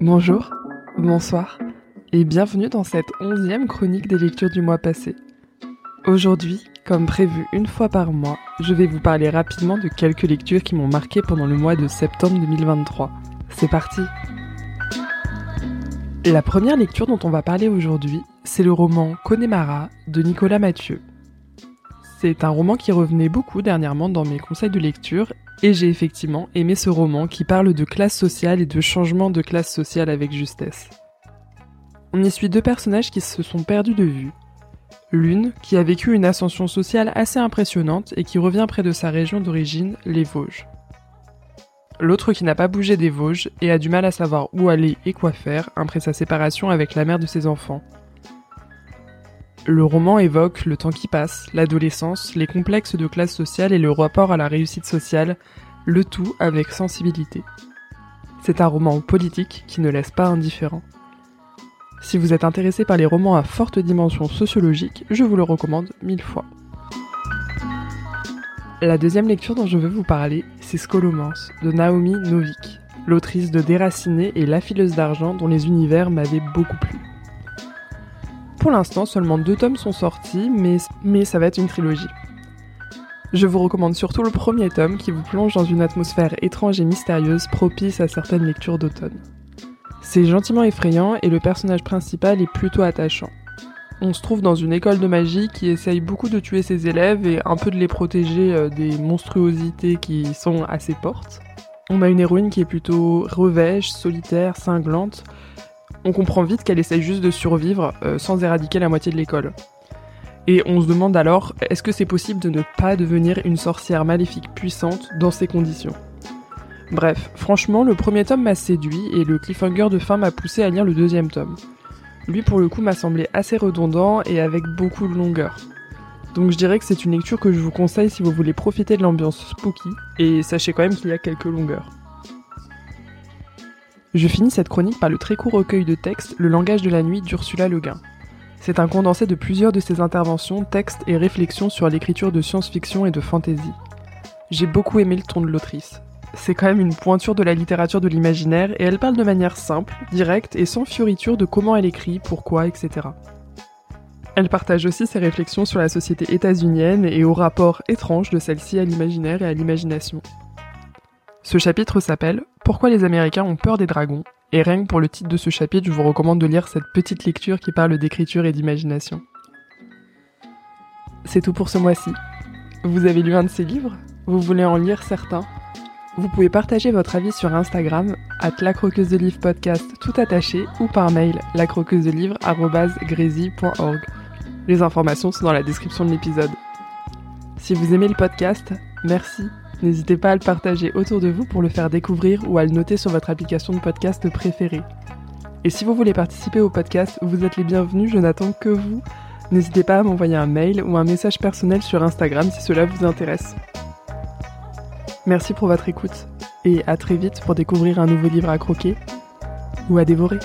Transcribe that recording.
Bonjour, bonsoir et bienvenue dans cette onzième chronique des lectures du mois passé. Aujourd'hui, comme prévu une fois par mois, je vais vous parler rapidement de quelques lectures qui m'ont marqué pendant le mois de septembre 2023. C'est parti La première lecture dont on va parler aujourd'hui, c'est le roman Connemara de Nicolas Mathieu. C'est un roman qui revenait beaucoup dernièrement dans mes conseils de lecture et j'ai effectivement aimé ce roman qui parle de classe sociale et de changement de classe sociale avec justesse. On y suit deux personnages qui se sont perdus de vue. L'une, qui a vécu une ascension sociale assez impressionnante et qui revient près de sa région d'origine, les Vosges. L'autre qui n'a pas bougé des Vosges et a du mal à savoir où aller et quoi faire après sa séparation avec la mère de ses enfants. Le roman évoque le temps qui passe, l'adolescence, les complexes de classe sociale et le rapport à la réussite sociale, le tout avec sensibilité. C'est un roman politique qui ne laisse pas indifférent. Si vous êtes intéressé par les romans à forte dimension sociologique, je vous le recommande mille fois. La deuxième lecture dont je veux vous parler, c'est Scolomance de Naomi Novik, l'autrice de Déraciné et La fileuse d'argent dont les univers m'avaient beaucoup plu. Pour l'instant, seulement deux tomes sont sortis, mais, ça va être une trilogie. Je vous recommande surtout le premier tome qui vous plonge dans une atmosphère étrange et mystérieuse propice à certaines lectures d'automne. C'est gentiment effrayant et le personnage principal est plutôt attachant. On se trouve dans une école de magie qui essaye beaucoup de tuer ses élèves et un peu de les protéger euh, des monstruosités qui sont à ses portes. On a une héroïne qui est plutôt revêche, solitaire, cinglante, on comprend vite qu'elle essaye juste de survivre euh, sans éradiquer la moitié de l'école. Et on se demande alors, est-ce que c'est possible de ne pas devenir une sorcière maléfique puissante dans ces conditions? Bref, franchement, le premier tome m'a séduit et le cliffhanger de fin m'a poussé à lire le deuxième tome. Lui, pour le coup, m'a semblé assez redondant et avec beaucoup de longueur. Donc je dirais que c'est une lecture que je vous conseille si vous voulez profiter de l'ambiance spooky, et sachez quand même qu'il y a quelques longueurs. Je finis cette chronique par le très court recueil de textes Le langage de la nuit d'Ursula Le Guin. C'est un condensé de plusieurs de ses interventions, textes et réflexions sur l'écriture de science-fiction et de fantasy. J'ai beaucoup aimé le ton de l'autrice. C'est quand même une pointure de la littérature de l'imaginaire et elle parle de manière simple, directe et sans fioriture de comment elle écrit, pourquoi, etc. Elle partage aussi ses réflexions sur la société états-unienne et au rapport étrange de celle-ci à l'imaginaire et à l'imagination. Ce chapitre s'appelle Pourquoi les Américains ont peur des dragons et rien que pour le titre de ce chapitre, je vous recommande de lire cette petite lecture qui parle d'écriture et d'imagination. C'est tout pour ce mois-ci. Vous avez lu un de ces livres? Vous voulez en lire certains? Vous pouvez partager votre avis sur Instagram, at la croqueuse de livre podcast tout attaché, ou par mail, lacroqueuse de livre Les informations sont dans la description de l'épisode. Si vous aimez le podcast, merci N'hésitez pas à le partager autour de vous pour le faire découvrir ou à le noter sur votre application de podcast préférée. Et si vous voulez participer au podcast, vous êtes les bienvenus, je n'attends que vous. N'hésitez pas à m'envoyer un mail ou un message personnel sur Instagram si cela vous intéresse. Merci pour votre écoute et à très vite pour découvrir un nouveau livre à croquer ou à dévorer.